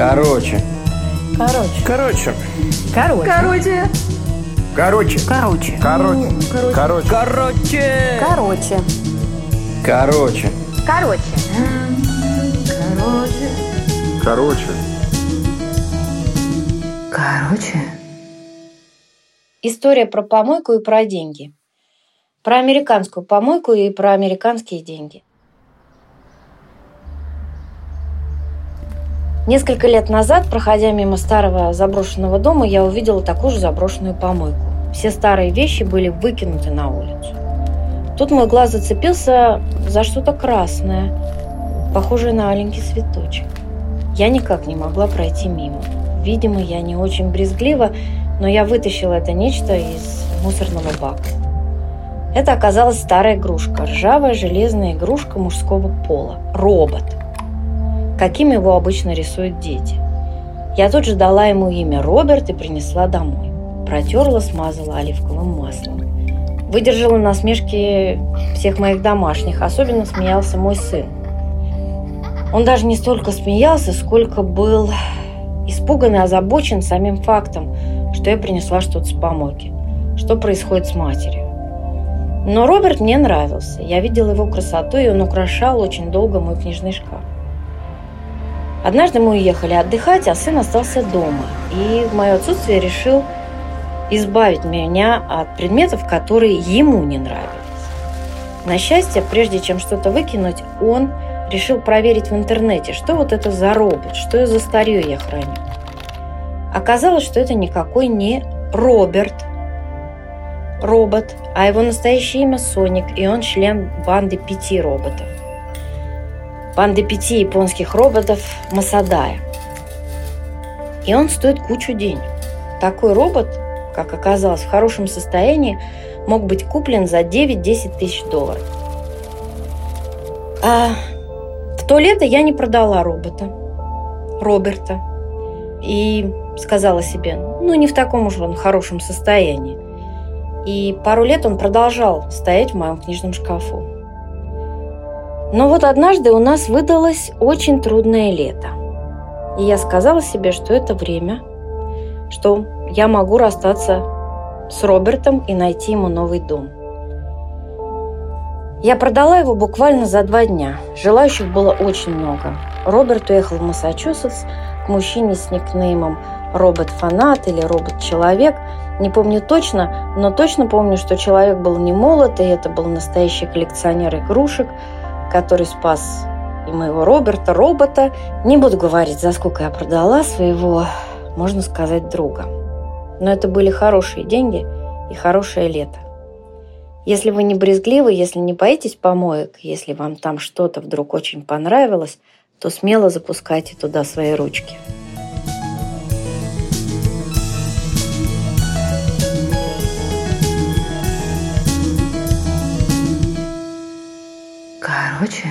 Короче. Короче. Короче. Короче. Короче. Короче. Короче. Короче. Короче. Короче. Короче. Короче. Короче. Короче. Короче. История про помойку и про деньги. Про американскую помойку и про американские деньги. Несколько лет назад, проходя мимо старого заброшенного дома, я увидела такую же заброшенную помойку. Все старые вещи были выкинуты на улицу. Тут мой глаз зацепился за что-то красное, похожее на аленький цветочек. Я никак не могла пройти мимо. Видимо, я не очень брезглива, но я вытащила это нечто из мусорного бака. Это оказалась старая игрушка, ржавая железная игрушка мужского пола. Робот. Каким его обычно рисуют дети. Я тут же дала ему имя Роберт и принесла домой. Протерла, смазала оливковым маслом. Выдержала насмешки всех моих домашних. Особенно смеялся мой сын. Он даже не столько смеялся, сколько был испуган и озабочен самим фактом, что я принесла что-то с помойки. Что происходит с матерью. Но Роберт мне нравился. Я видела его красоту, и он украшал очень долго мой книжный шкаф. Однажды мы уехали отдыхать, а сын остался дома. И в мое отсутствие решил избавить меня от предметов, которые ему не нравились. На счастье, прежде чем что-то выкинуть, он решил проверить в интернете, что вот это за робот, что за старье я храню. Оказалось, что это никакой не Роберт, робот, а его настоящее имя Соник, и он член банды пяти роботов. Банды пяти японских роботов Масадая. И он стоит кучу денег. Такой робот, как оказалось, в хорошем состоянии, мог быть куплен за 9-10 тысяч долларов. А в то лето я не продала робота, Роберта, и сказала себе, ну не в таком уж он хорошем состоянии. И пару лет он продолжал стоять в моем книжном шкафу. Но вот однажды у нас выдалось очень трудное лето. И я сказала себе, что это время, что я могу расстаться с Робертом и найти ему новый дом. Я продала его буквально за два дня. Желающих было очень много. Роберт уехал в Массачусетс к мужчине с никнеймом «Робот-фанат» или «Робот-человек», не помню точно, но точно помню, что человек был не молод, и это был настоящий коллекционер игрушек, который спас и моего Роберта, робота. Не буду говорить, за сколько я продала своего, можно сказать, друга. Но это были хорошие деньги и хорошее лето. Если вы не брезгливы, если не боитесь помоек, если вам там что-то вдруг очень понравилось, то смело запускайте туда свои ручки. 我去